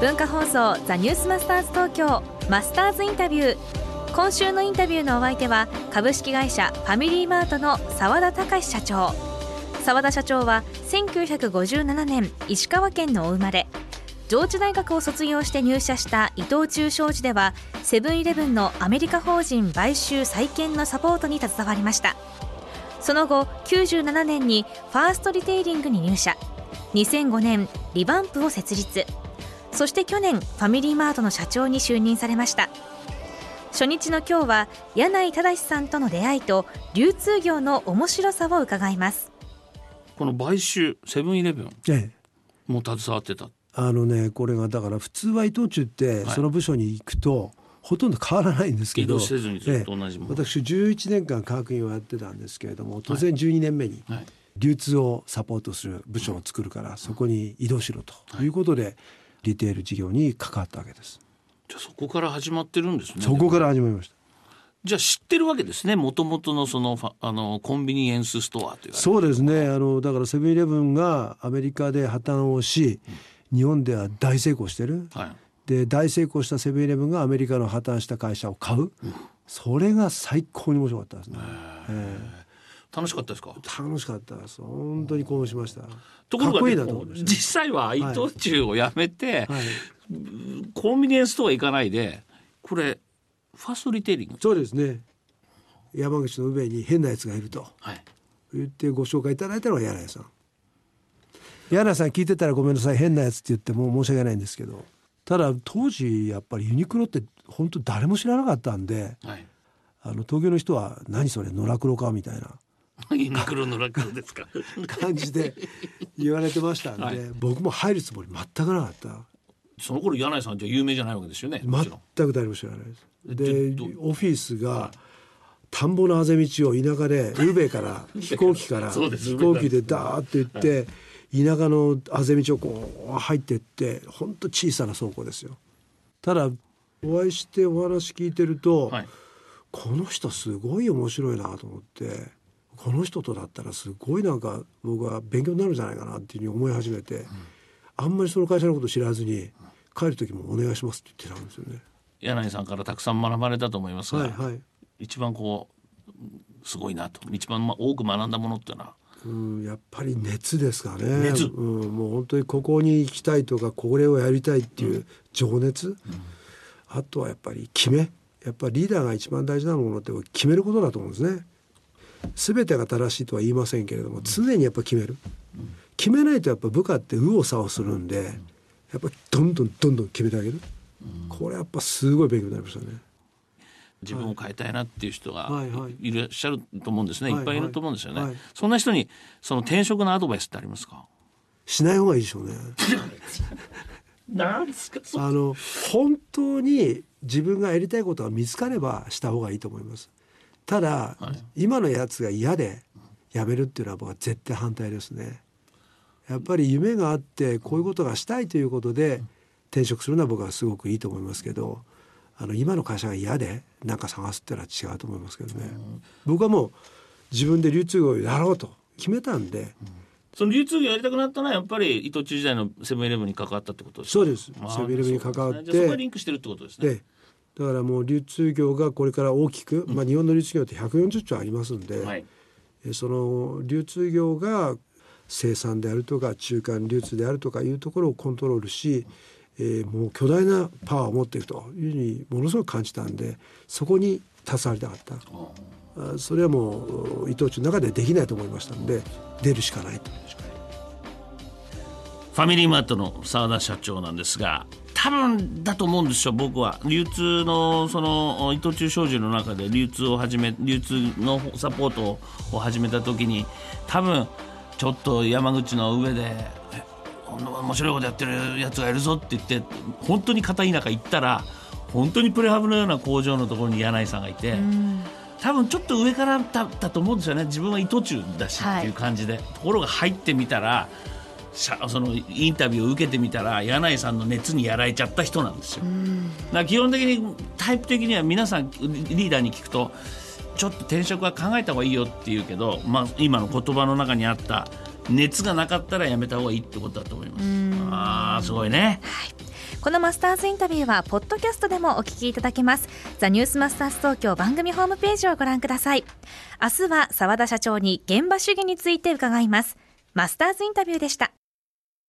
文化放送ザニュースマスターズ東京マスターズインタビュー。今週のインタビューのお相手は株式会社ファミリーマートの澤田隆社長。澤田社長は1957年石川県のお生まれ。上智大学を卒業して入社した伊藤忠商事ではセブンイレブンのアメリカ法人買収再建のサポートに携わりました。その後97年にファーストリテイリングに入社。2005年リバンプを設立。そして去年ファミリーマートの社長に就任されました。初日の今日は柳井正さんとの出会いと流通業の面白さを伺います。この買収セブンイレブンええ。も携わってた？あのねこれがだから普通は伊藤忠ってはい。その部署に行くと、ほとんど変わらないんですけど移動せずにずっと同じもの。ええ私11年間科学院をやってたんですけれども突然12年目にはい。流通をサポートする部署を作るからそこに移動しろということでリテール事業に関わったわけです。じゃあそこから始まってるんですね。そこから始まりました。じゃあ知ってるわけですね。もともとのそのファあのコンビニエンスストアというそうですね。あのだからセブンイレブンがアメリカで破綻をし日本では大成功してる。はい。で大成功したセブンイレブンがアメリカの破綻した会社を買う、それが最高に面白かったですね、え楽しかったですか？え楽しかったです。本当に興奮しました。ところが実際は伊藤忠を辞めて、はい、コンビニエンスストア行かないでこれファーストリテイリング？そうですね。山口の上に変なやつがいると。はい。言ってご紹介いただいたのが柳井さん。柳井さん聞いてたらごめんなさい変なやつって言っても申し訳ないんですけどただ当時やっぱりユニクロって本当誰も知らなかったんではい。あの東京の人は何それ野良黒かみたいなユニクロの落語ですか？感じで言われてましたんで、はい。僕も入るつもり全くなかった。その頃柳井さんじゃ有名じゃないわけですよね？全く誰も知らないです。えでどオフィスが田んぼのあぜ道を田舎で宇部から飛行機から飛行機でダーッと行って田舎のあぜ道をこう入ってって本当小さな倉庫ですよ。ただお会いしてお話聞いてると、はい。この人すごい面白いなと思ってこの人とだったらすごいなんか僕は勉強になるんじゃないかなっていうふうに思い始めて、あんまりその会社のこと知らずに帰る時もお願いしますって言ってたんですよね。柳井さんからたくさん学ばれたと思いますが、はいはい。一番こうすごいなと。一番ま多く学んだものっていうのは？うん、やっぱり熱ですかね。熱？うん、もう本当にここに行きたいとかこれをやりたいっていう情熱、あとはやっぱり決め。やっぱりリーダーが一番大事なものって決めることだと思うんですね。全てが正しいとは言いませんけれども常にやっぱ決める、決めないとやっぱ部下って右往左往するんでやっぱどんどんどんどん決めてあげる、これやっぱすごい勉強になりましたね。自分を変えたいなっていう人がはい。はい。いらっしゃると思うんですね、はい。い。っぱいいると思うんですよね、はい。そんな人にその転職のアドバイスってありますか？しない方がいいでしょうね。なんですか？あの本当に自分がやりたいことが見つかればした方がいいと思います。ただ、今のやつが嫌でやめるっていうのは僕は絶対反対ですね。やっぱり夢があってこういうことがしたいということで転職するのは僕はすごくいいと思いますけどあの今の会社が嫌で何か探すっていうのは違うと思いますけどね。僕はもう自分で流通業をやろうと決めたんで、その流通業やりたくなったのはやっぱり伊藤忠時代のセブンイレブンに関わったってことですか？そうです。セブンイレブンに関わってそね。そこがリンクしてるってことですね。でだからもう流通業がこれから大きく、まあ、日本の流通業って140兆ありますんで、はい。えその流通業が生産であるとか中間流通であるとかいうところをコントロールし、えーもう巨大なパワーを持っているというふうにものすごく感じたんでそこに携わりたかった。あそれはもう伊藤忠の中でできないと思いましたんで出るしかないと。ファミリーマートの澤田社長なんですが多分だと思うんですよ僕は。流通のその伊藤忠商事の中で流通を始め流通のサポートを始めた時に多分ちょっと山口の上で面白いことやってるやつがいるぞって言って本当に片田舎行ったら本当にプレハブのような工場のところに柳井さんがいて。多分ちょっと上からだったと思うんですよね。自分は伊藤忠だしっていう感じで、ところが入ってみたらそのインタビューを受けてみたら柳井さんの熱にやられちゃった人なんですよ。だ基本的にタイプ的には皆さんリーダーに聞くとちょっと転職は考えた方がいいよって言うけど、まあ、今の言葉の中にあった熱がなかったらやめた方がいいってことだと思います。あーすごいね。このマスターズインタビューはポッドキャストでもお聞きいただけますザニュースマスターズ東京番組ホームページをご覧ください明日は澤田社長に現場主義について伺いますマスターズインタビューでした